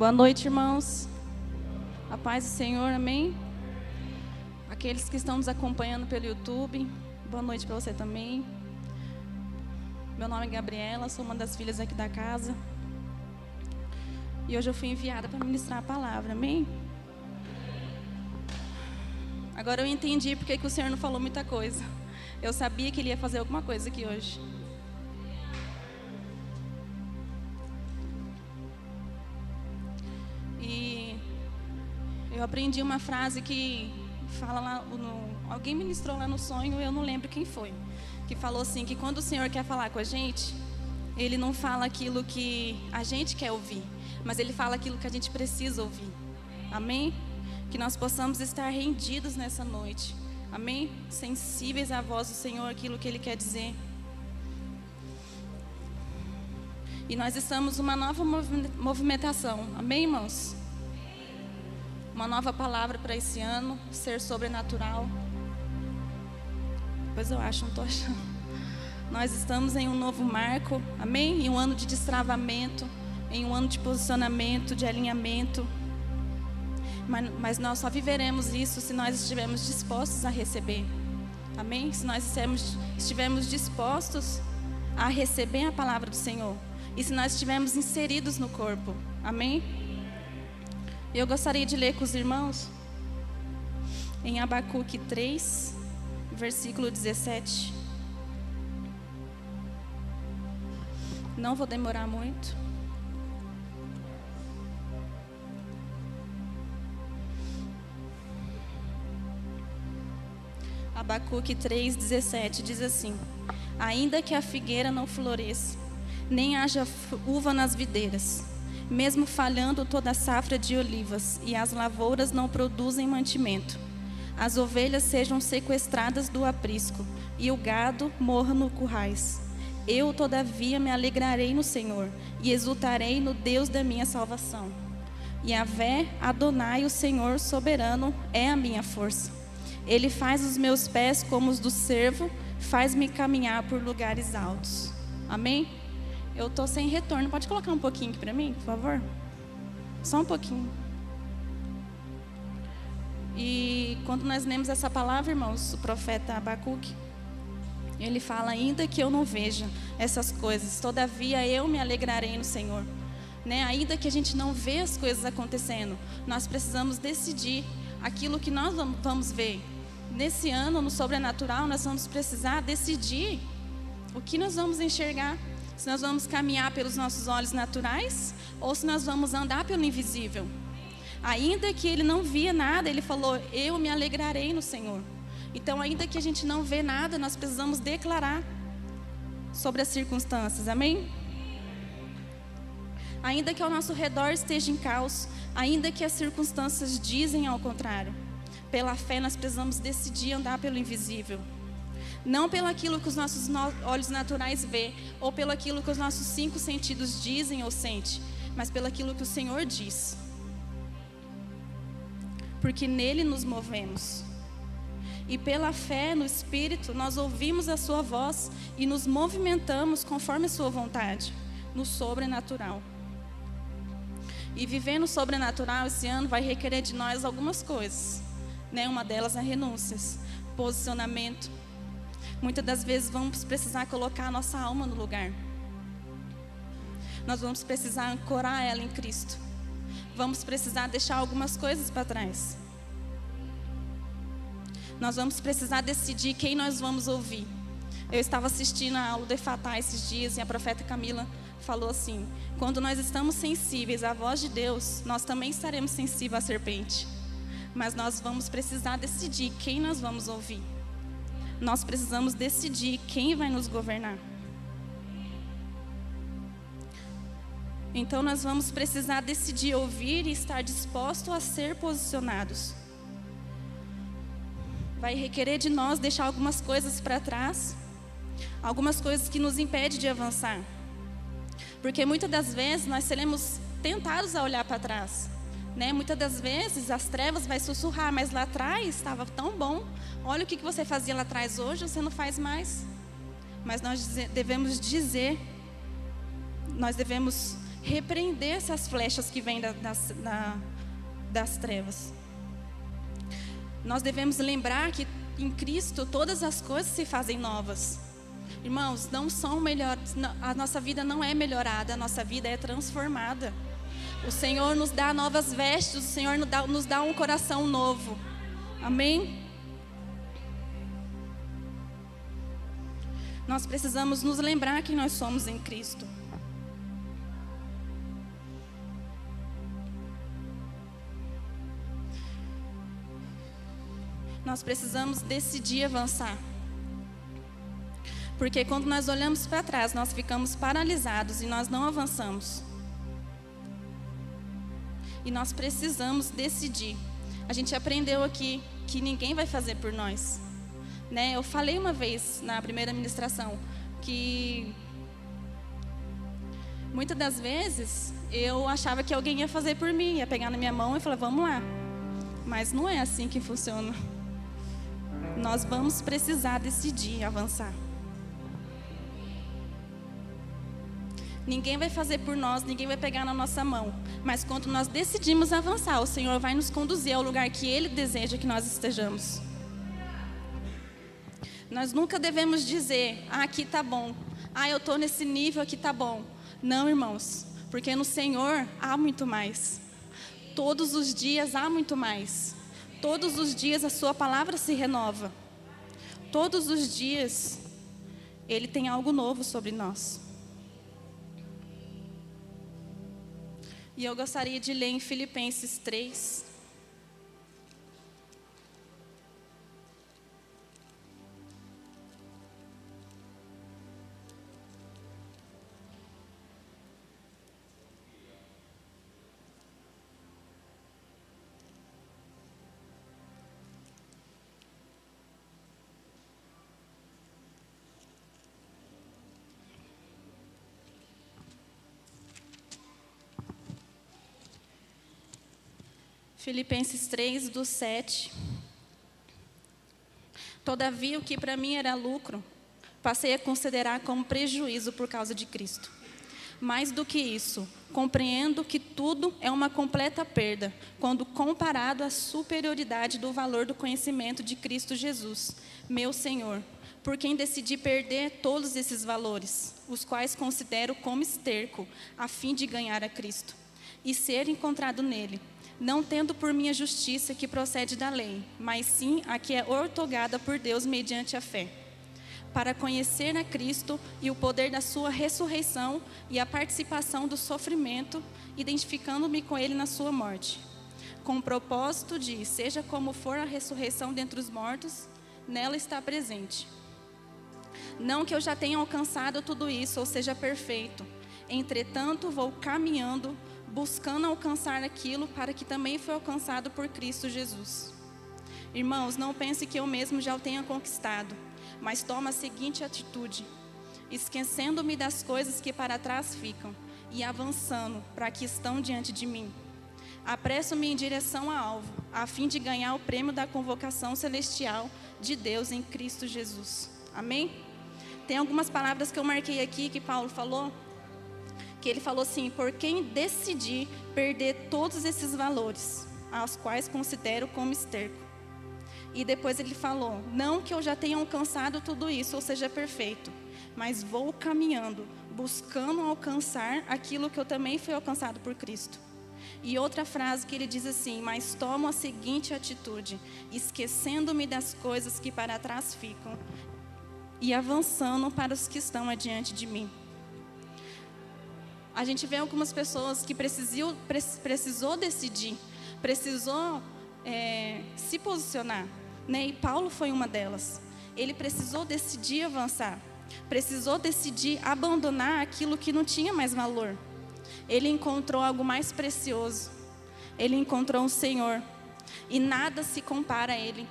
Boa noite, irmãos. A paz do Senhor, amém? Aqueles que estão nos acompanhando pelo YouTube, boa noite para você também. Meu nome é Gabriela, sou uma das filhas aqui da casa. E hoje eu fui enviada para ministrar a palavra, amém? Agora eu entendi porque que o Senhor não falou muita coisa. Eu sabia que Ele ia fazer alguma coisa aqui hoje. Eu aprendi uma frase que fala lá, no, alguém ministrou lá no sonho, eu não lembro quem foi, que falou assim que quando o Senhor quer falar com a gente, Ele não fala aquilo que a gente quer ouvir, mas Ele fala aquilo que a gente precisa ouvir. Amém? Que nós possamos estar rendidos nessa noite. Amém? Sensíveis à voz do Senhor, aquilo que Ele quer dizer. E nós estamos uma nova movimentação. Amém, irmãos? Uma nova palavra para esse ano, ser sobrenatural. Pois eu acho, não estou achando. Nós estamos em um novo marco, amém? Em um ano de destravamento, em um ano de posicionamento, de alinhamento. Mas, mas nós só viveremos isso se nós estivermos dispostos a receber. Amém? Se nós estivermos, estivermos dispostos a receber a palavra do Senhor. E se nós estivermos inseridos no corpo. Amém? Eu gostaria de ler com os irmãos em Abacuque 3, versículo 17. Não vou demorar muito. Abacuque 3,17 diz assim: Ainda que a figueira não floresça, nem haja uva nas videiras, mesmo falhando toda a safra de olivas, e as lavouras não produzem mantimento, as ovelhas sejam sequestradas do aprisco, e o gado morra no currais. Eu, todavia, me alegrarei no Senhor, e exultarei no Deus da minha salvação. E a vé Adonai, o Senhor soberano, é a minha força. Ele faz os meus pés como os do servo, faz-me caminhar por lugares altos. Amém? Eu estou sem retorno. Pode colocar um pouquinho aqui para mim, por favor? Só um pouquinho. E quando nós lemos essa palavra, irmãos, o profeta Abacuque, ele fala: Ainda que eu não veja essas coisas, todavia eu me alegrarei no Senhor. Né? Ainda que a gente não vê as coisas acontecendo, nós precisamos decidir aquilo que nós vamos ver nesse ano, no sobrenatural, nós vamos precisar decidir o que nós vamos enxergar. Se nós vamos caminhar pelos nossos olhos naturais ou se nós vamos andar pelo invisível. Ainda que ele não via nada, ele falou: Eu me alegrarei no Senhor. Então, ainda que a gente não vê nada, nós precisamos declarar sobre as circunstâncias, amém? Ainda que ao nosso redor esteja em caos, ainda que as circunstâncias dizem ao contrário. Pela fé, nós precisamos decidir andar pelo invisível. Não pelo aquilo que os nossos olhos naturais vê, ou pelo aquilo que os nossos cinco sentidos dizem ou sentem, mas pelo aquilo que o Senhor diz. Porque nele nos movemos. E pela fé no Espírito, nós ouvimos a Sua voz e nos movimentamos conforme a Sua vontade, no sobrenatural. E viver no sobrenatural esse ano vai requerer de nós algumas coisas. Né? Uma delas é renúncias, posicionamento. Muitas das vezes vamos precisar colocar a nossa alma no lugar. Nós vamos precisar ancorar ela em Cristo. Vamos precisar deixar algumas coisas para trás. Nós vamos precisar decidir quem nós vamos ouvir. Eu estava assistindo a aula do Efatá esses dias e a profeta Camila falou assim: quando nós estamos sensíveis à voz de Deus, nós também estaremos sensíveis à serpente mas nós vamos precisar decidir quem nós vamos ouvir. Nós precisamos decidir quem vai nos governar. Então nós vamos precisar decidir ouvir e estar disposto a ser posicionados. Vai requerer de nós deixar algumas coisas para trás, algumas coisas que nos impedem de avançar. Porque muitas das vezes nós seremos tentados a olhar para trás. Né? Muitas das vezes as trevas vai sussurrar, mas lá atrás estava tão bom. Olha o que você fazia lá atrás hoje, você não faz mais. Mas nós devemos dizer, nós devemos repreender essas flechas que vêm da, das, da, das trevas. Nós devemos lembrar que em Cristo todas as coisas se fazem novas. Irmãos, não são melhores, a nossa vida não é melhorada, a nossa vida é transformada. O Senhor nos dá novas vestes, o Senhor nos dá, um coração novo. Amém? Nós precisamos nos lembrar que nós somos em Cristo. Nós precisamos decidir avançar. Porque quando nós olhamos para trás, nós ficamos paralisados e nós não avançamos. E nós precisamos decidir. A gente aprendeu aqui que ninguém vai fazer por nós. Né? Eu falei uma vez na primeira ministração que muitas das vezes eu achava que alguém ia fazer por mim, ia pegar na minha mão e falar, vamos lá. Mas não é assim que funciona. Nós vamos precisar decidir avançar. Ninguém vai fazer por nós, ninguém vai pegar na nossa mão. Mas quando nós decidimos avançar, o Senhor vai nos conduzir ao lugar que Ele deseja que nós estejamos. Nós nunca devemos dizer, ah, aqui tá bom. Ah, eu estou nesse nível, aqui tá bom. Não, irmãos, porque no Senhor há muito mais. Todos os dias há muito mais. Todos os dias a Sua palavra se renova. Todos os dias Ele tem algo novo sobre nós. E eu gostaria de ler em Filipenses 3. Filipenses 3, do 7. Todavia, o que para mim era lucro, passei a considerar como prejuízo por causa de Cristo. Mais do que isso, compreendo que tudo é uma completa perda quando comparado à superioridade do valor do conhecimento de Cristo Jesus, meu Senhor, por quem decidi perder todos esses valores, os quais considero como esterco, a fim de ganhar a Cristo e ser encontrado nele não tendo por minha justiça que procede da lei, mas sim a que é ortogada por Deus mediante a fé, para conhecer a Cristo e o poder da sua ressurreição e a participação do sofrimento, identificando-me com ele na sua morte, com o propósito de, seja como for a ressurreição dentre os mortos, nela está presente. Não que eu já tenha alcançado tudo isso ou seja perfeito, entretanto vou caminhando buscando alcançar aquilo para que também foi alcançado por Cristo Jesus. Irmãos, não pense que eu mesmo já o tenha conquistado, mas toma a seguinte atitude: esquecendo-me das coisas que para trás ficam e avançando para que estão diante de mim. Apresso-me em direção ao alvo, a fim de ganhar o prêmio da convocação celestial de Deus em Cristo Jesus. Amém? Tem algumas palavras que eu marquei aqui que Paulo falou que ele falou assim: por quem decidir perder todos esses valores, aos quais considero como esterco. E depois ele falou: não que eu já tenha alcançado tudo isso, ou seja, perfeito, mas vou caminhando, buscando alcançar aquilo que eu também fui alcançado por Cristo. E outra frase que ele diz assim: Mas tomo a seguinte atitude, esquecendo-me das coisas que para trás ficam e avançando para os que estão adiante de mim a gente vê algumas pessoas que precisou, precisou decidir, precisou é, se posicionar. Né? E Paulo foi uma delas. Ele precisou decidir avançar, precisou decidir abandonar aquilo que não tinha mais valor. Ele encontrou algo mais precioso. Ele encontrou um Senhor. E nada se compara a Ele.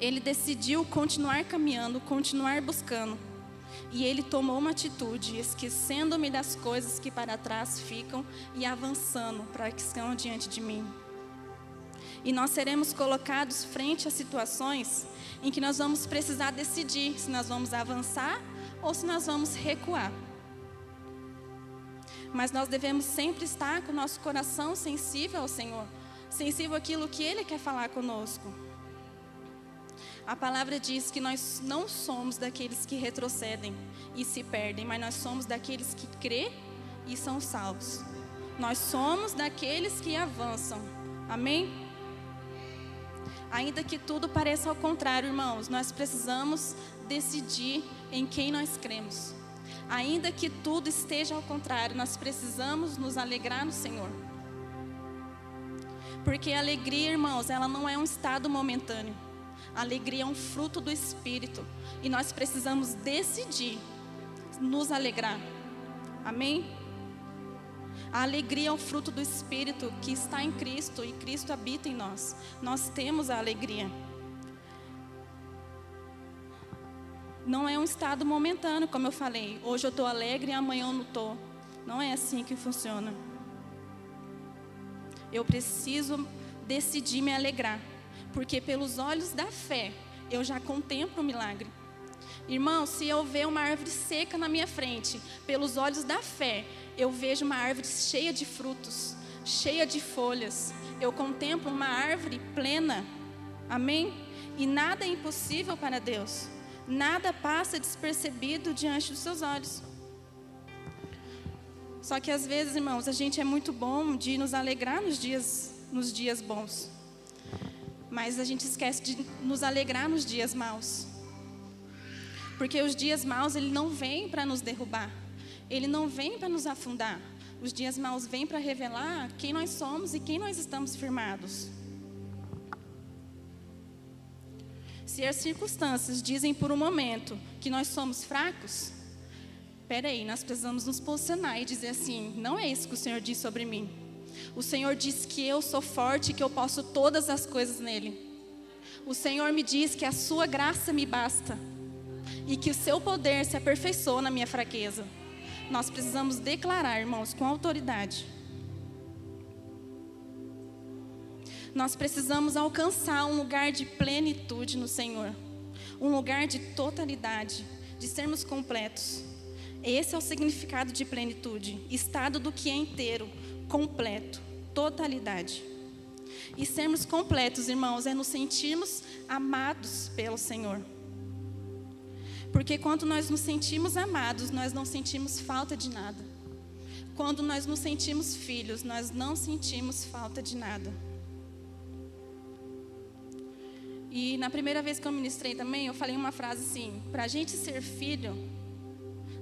Ele decidiu continuar caminhando, continuar buscando e ele tomou uma atitude, esquecendo-me das coisas que para trás ficam e avançando para que estão diante de mim. E nós seremos colocados frente a situações em que nós vamos precisar decidir se nós vamos avançar ou se nós vamos recuar. Mas nós devemos sempre estar com o nosso coração sensível ao Senhor, sensível àquilo que Ele quer falar conosco. A palavra diz que nós não somos daqueles que retrocedem e se perdem, mas nós somos daqueles que crê e são salvos. Nós somos daqueles que avançam. Amém? Ainda que tudo pareça ao contrário, irmãos, nós precisamos decidir em quem nós cremos. Ainda que tudo esteja ao contrário, nós precisamos nos alegrar no Senhor. Porque a alegria, irmãos, ela não é um estado momentâneo. Alegria é um fruto do Espírito. E nós precisamos decidir nos alegrar. Amém? A alegria é um fruto do Espírito que está em Cristo e Cristo habita em nós. Nós temos a alegria. não é um estado momentâneo, como eu falei. Hoje eu estou alegre e amanhã eu não estou. Não é assim que funciona. Eu preciso decidir me alegrar, porque pelos olhos da fé eu já contemplo o milagre. Irmão, se eu ver uma árvore seca na minha frente, pelos olhos da fé, eu vejo uma árvore cheia de frutos, cheia de folhas. Eu contemplo uma árvore plena. Amém? E nada é impossível para Deus nada passa despercebido diante dos seus olhos. Só que às vezes, irmãos, a gente é muito bom de nos alegrar nos dias, nos dias bons. Mas a gente esquece de nos alegrar nos dias maus. Porque os dias maus, ele não vem para nos derrubar. Ele não vem para nos afundar. Os dias maus vêm para revelar quem nós somos e quem nós estamos firmados. Se as circunstâncias dizem por um momento que nós somos fracos, peraí, nós precisamos nos posicionar e dizer assim: não é isso que o Senhor diz sobre mim. O Senhor diz que eu sou forte, que eu posso todas as coisas nele. O Senhor me diz que a sua graça me basta e que o seu poder se aperfeiçoa na minha fraqueza. Nós precisamos declarar, irmãos, com autoridade Nós precisamos alcançar um lugar de plenitude no Senhor, um lugar de totalidade, de sermos completos. Esse é o significado de plenitude, estado do que é inteiro, completo, totalidade. E sermos completos, irmãos, é nos sentirmos amados pelo Senhor. Porque quando nós nos sentimos amados, nós não sentimos falta de nada. Quando nós nos sentimos filhos, nós não sentimos falta de nada. E na primeira vez que eu ministrei também, eu falei uma frase assim: para a gente ser filho,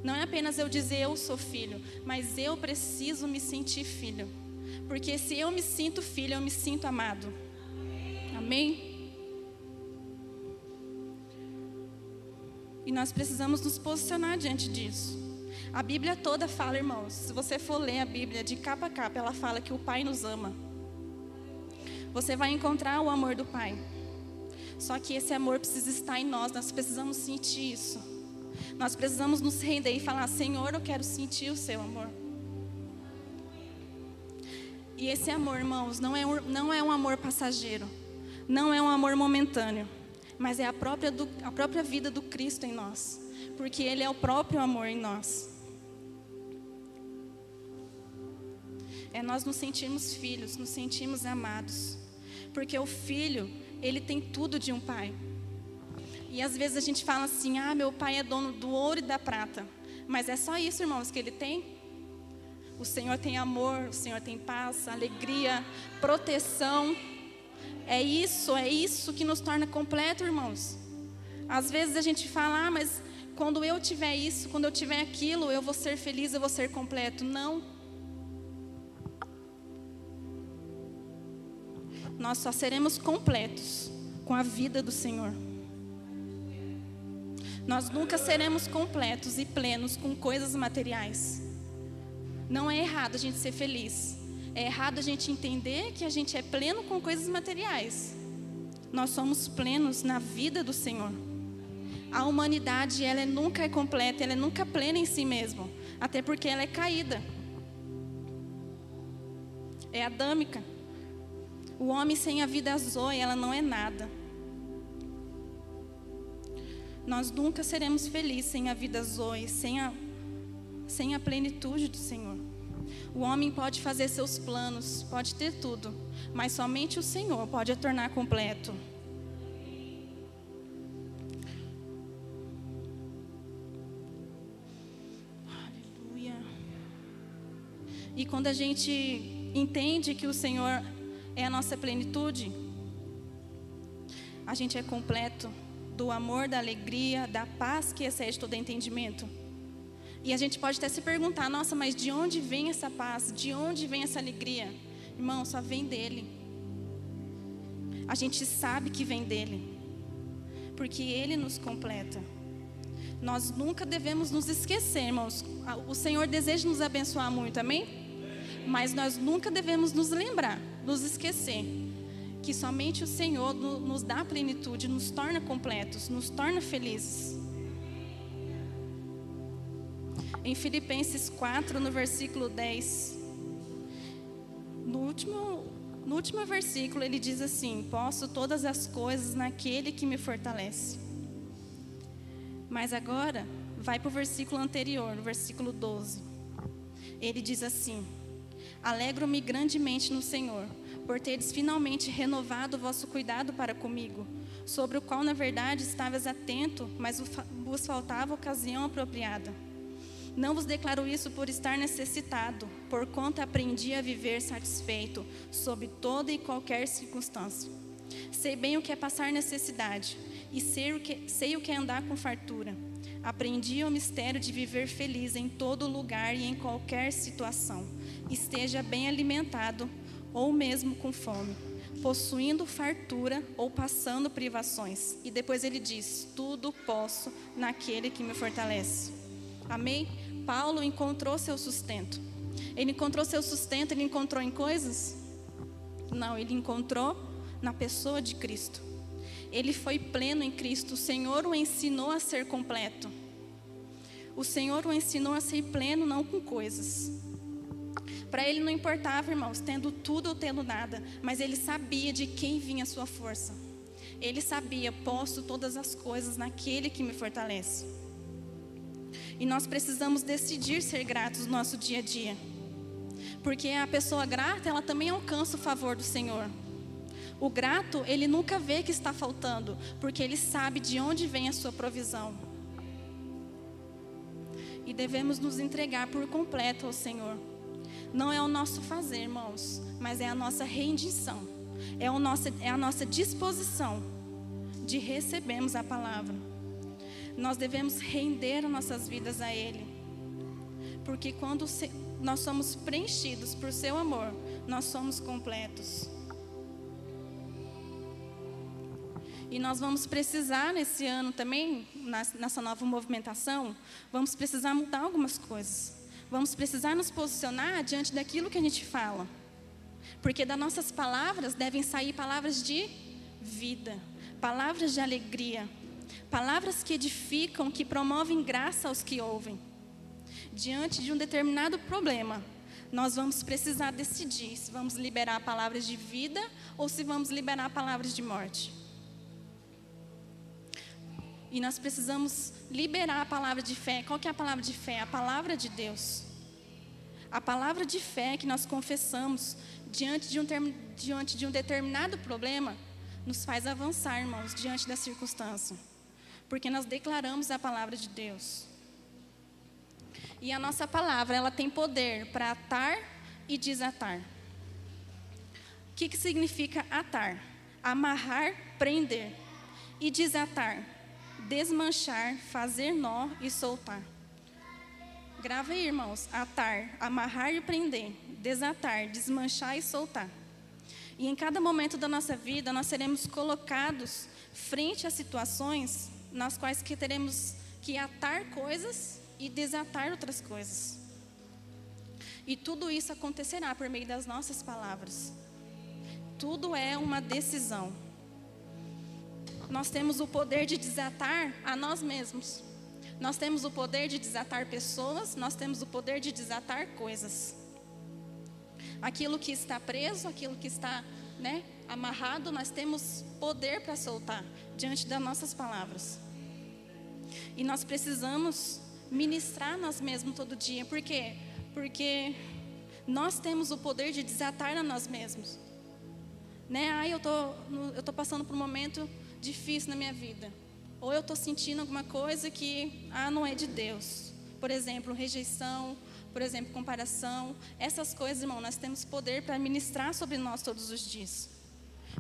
não é apenas eu dizer eu sou filho, mas eu preciso me sentir filho. Porque se eu me sinto filho, eu me sinto amado. Amém? E nós precisamos nos posicionar diante disso. A Bíblia toda fala, irmãos, se você for ler a Bíblia de capa a capa, ela fala que o Pai nos ama. Você vai encontrar o amor do Pai. Só que esse amor precisa estar em nós, nós precisamos sentir isso. Nós precisamos nos render e falar: Senhor, eu quero sentir o seu amor. E esse amor, irmãos, não é, um, não é um amor passageiro, não é um amor momentâneo, mas é a própria, do, a própria vida do Cristo em nós, porque Ele é o próprio amor em nós. É nós nos sentirmos filhos, nos sentirmos amados, porque o filho ele tem tudo de um pai. E às vezes a gente fala assim: ah, meu pai é dono do ouro e da prata. Mas é só isso, irmãos, que ele tem? O Senhor tem amor, o Senhor tem paz, alegria, proteção. É isso, é isso que nos torna completo, irmãos. Às vezes a gente fala, ah, mas quando eu tiver isso, quando eu tiver aquilo, eu vou ser feliz, eu vou ser completo. Não. nós só seremos completos com a vida do Senhor. Nós nunca seremos completos e plenos com coisas materiais. Não é errado a gente ser feliz. É errado a gente entender que a gente é pleno com coisas materiais. Nós somos plenos na vida do Senhor. A humanidade, ela nunca é completa, ela é nunca plena em si mesma, até porque ela é caída. É adâmica. O homem sem a vida zoe, ela não é nada. Nós nunca seremos felizes sem a vida zoe, sem a, sem a plenitude do Senhor. O homem pode fazer seus planos, pode ter tudo, mas somente o Senhor pode a tornar completo. Aleluia. E quando a gente entende que o Senhor é a nossa plenitude, a gente é completo do amor, da alegria, da paz que excede todo entendimento. E a gente pode até se perguntar: nossa, mas de onde vem essa paz? De onde vem essa alegria? Irmão, só vem dele. A gente sabe que vem dele, porque ele nos completa. Nós nunca devemos nos esquecer, irmãos. O Senhor deseja nos abençoar muito, amém? Mas nós nunca devemos nos lembrar, nos esquecer que somente o Senhor nos dá plenitude, nos torna completos, nos torna felizes. Em Filipenses 4, no versículo 10, no último, no último versículo, ele diz assim: Posso todas as coisas naquele que me fortalece. Mas agora, vai para o versículo anterior, no versículo 12. Ele diz assim: Alegro-me grandemente no Senhor por teres finalmente renovado o vosso cuidado para comigo, sobre o qual, na verdade, estavas atento, mas vos faltava ocasião apropriada. Não vos declaro isso por estar necessitado, porquanto aprendi a viver satisfeito, sob toda e qualquer circunstância. Sei bem o que é passar necessidade, e sei o que, sei o que é andar com fartura. Aprendi o mistério de viver feliz em todo lugar e em qualquer situação. Esteja bem alimentado ou mesmo com fome, possuindo fartura ou passando privações. E depois ele diz: Tudo posso naquele que me fortalece. Amém? Paulo encontrou seu sustento. Ele encontrou seu sustento, ele encontrou em coisas? Não, ele encontrou na pessoa de Cristo. Ele foi pleno em Cristo. O Senhor o ensinou a ser completo. O Senhor o ensinou a ser pleno, não com coisas. Para ele não importava, irmãos, tendo tudo ou tendo nada, mas ele sabia de quem vinha a sua força. Ele sabia, posso todas as coisas naquele que me fortalece. E nós precisamos decidir ser gratos no nosso dia a dia. Porque a pessoa grata, ela também alcança o favor do Senhor. O grato, ele nunca vê que está faltando, porque ele sabe de onde vem a sua provisão. E devemos nos entregar por completo ao Senhor. Não é o nosso fazer, irmãos, mas é a nossa rendição. É, o nosso, é a nossa disposição de recebermos a palavra. Nós devemos render as nossas vidas a Ele. Porque quando nós somos preenchidos por Seu amor, nós somos completos. E nós vamos precisar nesse ano também, nessa nova movimentação, vamos precisar mudar algumas coisas vamos precisar nos posicionar diante daquilo que a gente fala. Porque das nossas palavras devem sair palavras de vida, palavras de alegria, palavras que edificam, que promovem graça aos que ouvem. Diante de um determinado problema, nós vamos precisar decidir se vamos liberar palavras de vida ou se vamos liberar palavras de morte. E nós precisamos liberar a palavra de fé. Qual que é a palavra de fé? A palavra de Deus. A palavra de fé que nós confessamos diante de um, term, diante de um determinado problema nos faz avançar, irmãos, diante da circunstância. Porque nós declaramos a palavra de Deus. E a nossa palavra, ela tem poder para atar e desatar. O que, que significa atar? Amarrar, prender. E desatar desmanchar, fazer nó e soltar. Grava aí, irmãos. Atar, amarrar e prender. Desatar, desmanchar e soltar. E em cada momento da nossa vida, nós seremos colocados frente a situações nas quais que teremos que atar coisas e desatar outras coisas. E tudo isso acontecerá por meio das nossas palavras. Tudo é uma decisão nós temos o poder de desatar a nós mesmos. Nós temos o poder de desatar pessoas, nós temos o poder de desatar coisas. Aquilo que está preso, aquilo que está né, amarrado, nós temos poder para soltar diante das nossas palavras. E nós precisamos ministrar nós mesmos todo dia. Por quê? Porque Nós temos o poder de desatar a nós mesmos. Né? Ah, eu tô, eu tô passando por um momento difícil na minha vida. Ou eu estou sentindo alguma coisa que ah, não é de Deus. Por exemplo, rejeição, por exemplo, comparação. Essas coisas, irmão, nós temos poder para ministrar sobre nós todos os dias.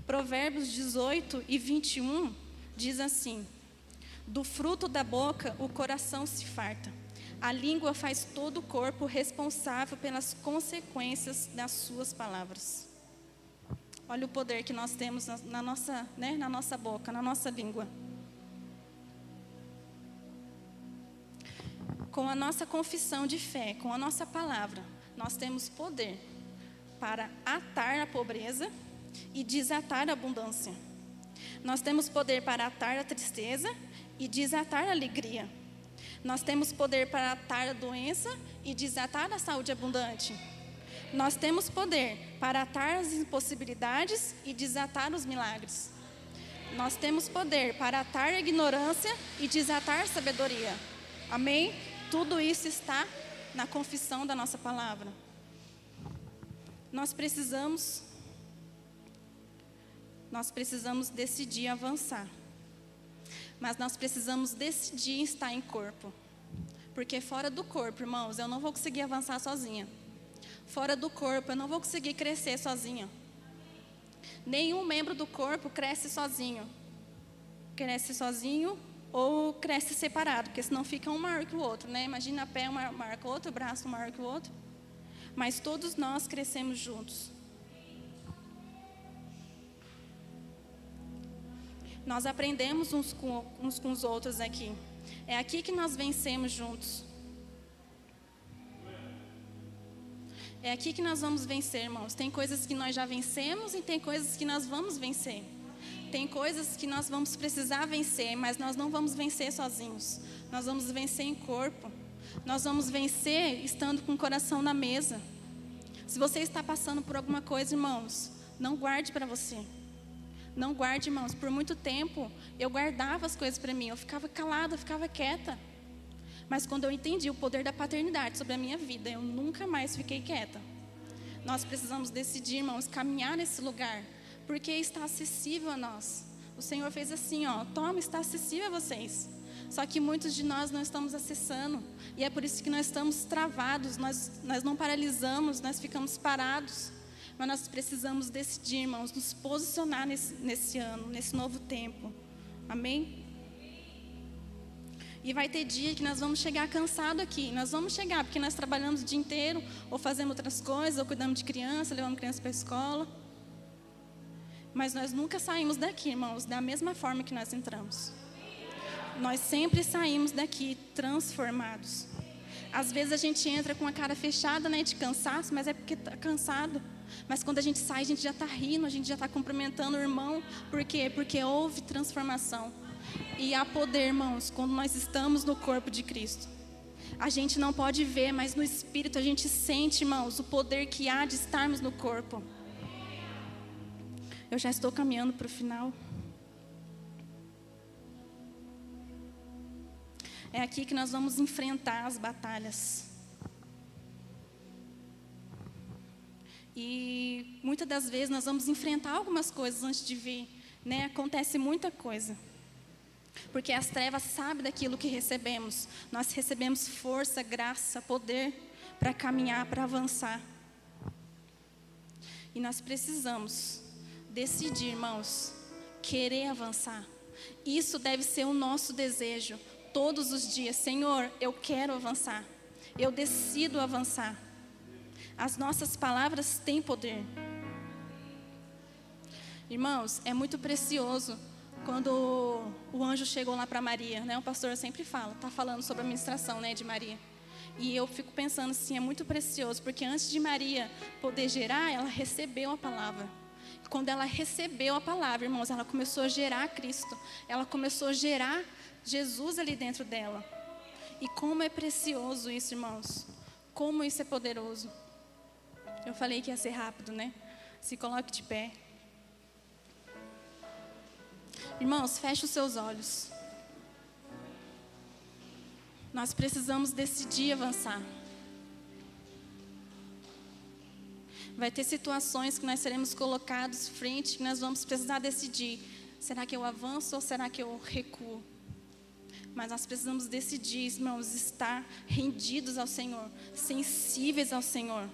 Provérbios 18 e 21 diz assim: Do fruto da boca o coração se farta. A língua faz todo o corpo responsável pelas consequências das suas palavras. Olha o poder que nós temos na, na nossa, né, na nossa boca, na nossa língua. Com a nossa confissão de fé, com a nossa palavra, nós temos poder para atar a pobreza e desatar a abundância. Nós temos poder para atar a tristeza e desatar a alegria. Nós temos poder para atar a doença e desatar a saúde abundante. Nós temos poder para atar as impossibilidades e desatar os milagres. Nós temos poder para atar a ignorância e desatar a sabedoria. Amém? Tudo isso está na confissão da nossa palavra. Nós precisamos nós precisamos decidir avançar. Mas nós precisamos decidir estar em corpo. Porque fora do corpo, irmãos, eu não vou conseguir avançar sozinha. Fora do corpo, eu não vou conseguir crescer sozinha. Nenhum membro do corpo cresce sozinho. Cresce sozinho ou cresce separado, porque senão fica um maior que o outro, né? Imagina pé um maior que o outro, braço um maior que o outro. Mas todos nós crescemos juntos. Nós aprendemos uns com, uns com os outros aqui. É aqui que nós vencemos juntos. É aqui que nós vamos vencer, irmãos. Tem coisas que nós já vencemos e tem coisas que nós vamos vencer. Tem coisas que nós vamos precisar vencer, mas nós não vamos vencer sozinhos. Nós vamos vencer em corpo. Nós vamos vencer estando com o coração na mesa. Se você está passando por alguma coisa, irmãos, não guarde para você. Não guarde, irmãos. Por muito tempo eu guardava as coisas para mim. Eu ficava calada, eu ficava quieta. Mas quando eu entendi o poder da paternidade sobre a minha vida, eu nunca mais fiquei quieta. Nós precisamos decidir, irmãos, caminhar nesse lugar, porque está acessível a nós. O Senhor fez assim, ó, toma, está acessível a vocês. Só que muitos de nós não estamos acessando. E é por isso que nós estamos travados, nós, nós não paralisamos, nós ficamos parados. Mas nós precisamos decidir, irmãos, nos posicionar nesse, nesse ano, nesse novo tempo. Amém? E vai ter dia que nós vamos chegar cansado aqui. Nós vamos chegar porque nós trabalhamos o dia inteiro, ou fazemos outras coisas, ou cuidamos de criança, levamos criança para a escola. Mas nós nunca saímos daqui, irmãos, da mesma forma que nós entramos. Nós sempre saímos daqui transformados. Às vezes a gente entra com a cara fechada, né, de cansaço, mas é porque está cansado. Mas quando a gente sai, a gente já está rindo, a gente já está cumprimentando o irmão. Por quê? Porque houve transformação. E há poder, irmãos, quando nós estamos no corpo de Cristo. A gente não pode ver, mas no espírito a gente sente, irmãos, o poder que há de estarmos no corpo. Eu já estou caminhando para o final. É aqui que nós vamos enfrentar as batalhas. E muitas das vezes nós vamos enfrentar algumas coisas antes de vir, né? Acontece muita coisa. Porque as trevas sabem daquilo que recebemos. Nós recebemos força, graça, poder para caminhar, para avançar. E nós precisamos decidir, irmãos, querer avançar. Isso deve ser o nosso desejo todos os dias. Senhor, eu quero avançar. Eu decido avançar. As nossas palavras têm poder. Irmãos, é muito precioso quando o anjo chegou lá para Maria, né? O pastor sempre fala, tá falando sobre a ministração, né, de Maria. E eu fico pensando assim, é muito precioso, porque antes de Maria poder gerar, ela recebeu a palavra. Quando ela recebeu a palavra, irmãos, ela começou a gerar Cristo. Ela começou a gerar Jesus ali dentro dela. E como é precioso isso, irmãos. Como isso é poderoso. Eu falei que ia ser rápido, né? Se coloque de pé. Irmãos, feche os seus olhos. Nós precisamos decidir avançar. Vai ter situações que nós seremos colocados frente, que nós vamos precisar decidir: será que eu avanço ou será que eu recuo? Mas nós precisamos decidir, irmãos, estar rendidos ao Senhor, sensíveis ao Senhor.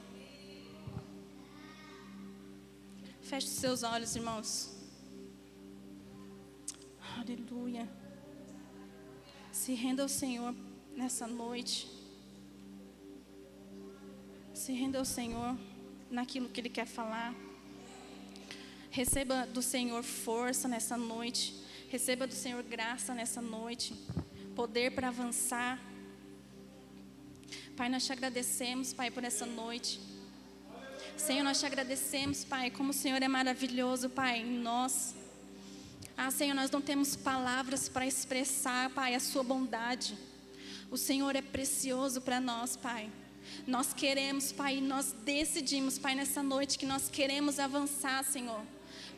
Feche os seus olhos, irmãos. Se renda ao Senhor nessa noite. Se renda ao Senhor naquilo que Ele quer falar. Receba do Senhor força nessa noite. Receba do Senhor graça nessa noite. Poder para avançar. Pai, nós te agradecemos, Pai, por essa noite. Senhor, nós te agradecemos, Pai, como o Senhor é maravilhoso, Pai, em nós. Ah, Senhor, nós não temos palavras para expressar, Pai, a Sua bondade. O Senhor é precioso para nós, Pai. Nós queremos, Pai, nós decidimos, Pai, nessa noite que nós queremos avançar, Senhor.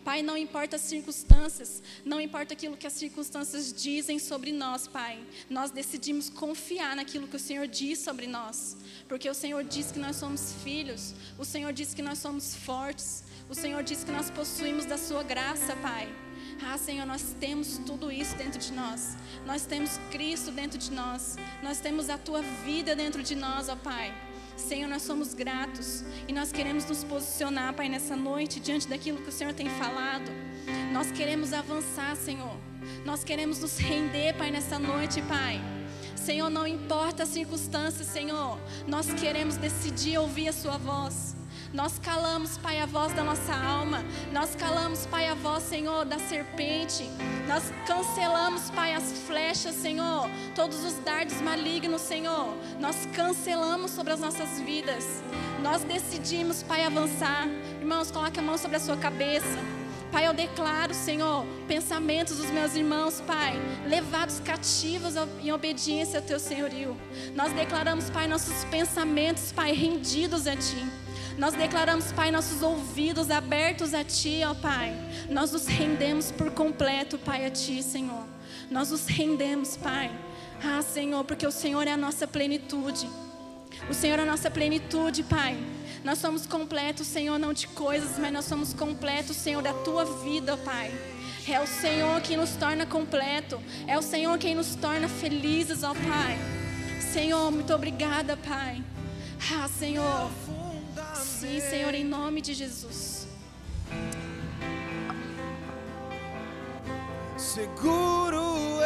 Pai, não importa as circunstâncias, não importa aquilo que as circunstâncias dizem sobre nós, Pai. Nós decidimos confiar naquilo que o Senhor diz sobre nós, porque o Senhor diz que nós somos filhos, o Senhor diz que nós somos fortes, o Senhor diz que nós possuímos da Sua graça, Pai. Ah, Senhor, nós temos tudo isso dentro de nós. Nós temos Cristo dentro de nós. Nós temos a tua vida dentro de nós, ó Pai. Senhor, nós somos gratos e nós queremos nos posicionar, Pai, nessa noite diante daquilo que o Senhor tem falado. Nós queremos avançar, Senhor. Nós queremos nos render, Pai, nessa noite, Pai. Senhor, não importa as circunstâncias, Senhor, nós queremos decidir ouvir a Sua voz. Nós calamos, Pai, a voz da nossa alma. Nós calamos, Pai, a voz, Senhor, da serpente. Nós cancelamos, Pai, as flechas, Senhor. Todos os dardos malignos, Senhor. Nós cancelamos sobre as nossas vidas. Nós decidimos, Pai, avançar. Irmãos, coloque a mão sobre a sua cabeça. Pai, eu declaro, Senhor, pensamentos dos meus irmãos, Pai, levados cativos em obediência ao Teu senhorio. Nós declaramos, Pai, nossos pensamentos, Pai, rendidos a Ti. Nós declaramos, Pai, nossos ouvidos abertos a Ti, ó Pai. Nós nos rendemos por completo, Pai, a Ti, Senhor. Nós nos rendemos, Pai. Ah, Senhor, porque o Senhor é a nossa plenitude. O Senhor é a nossa plenitude, Pai. Nós somos completos, Senhor, não de coisas, mas nós somos completos, Senhor, da Tua vida, Pai. É o Senhor quem nos torna completo. É o Senhor quem nos torna felizes, ó Pai. Senhor, muito obrigada, Pai. Ah, Senhor. Sim, Senhor, em nome de Jesus. Seguro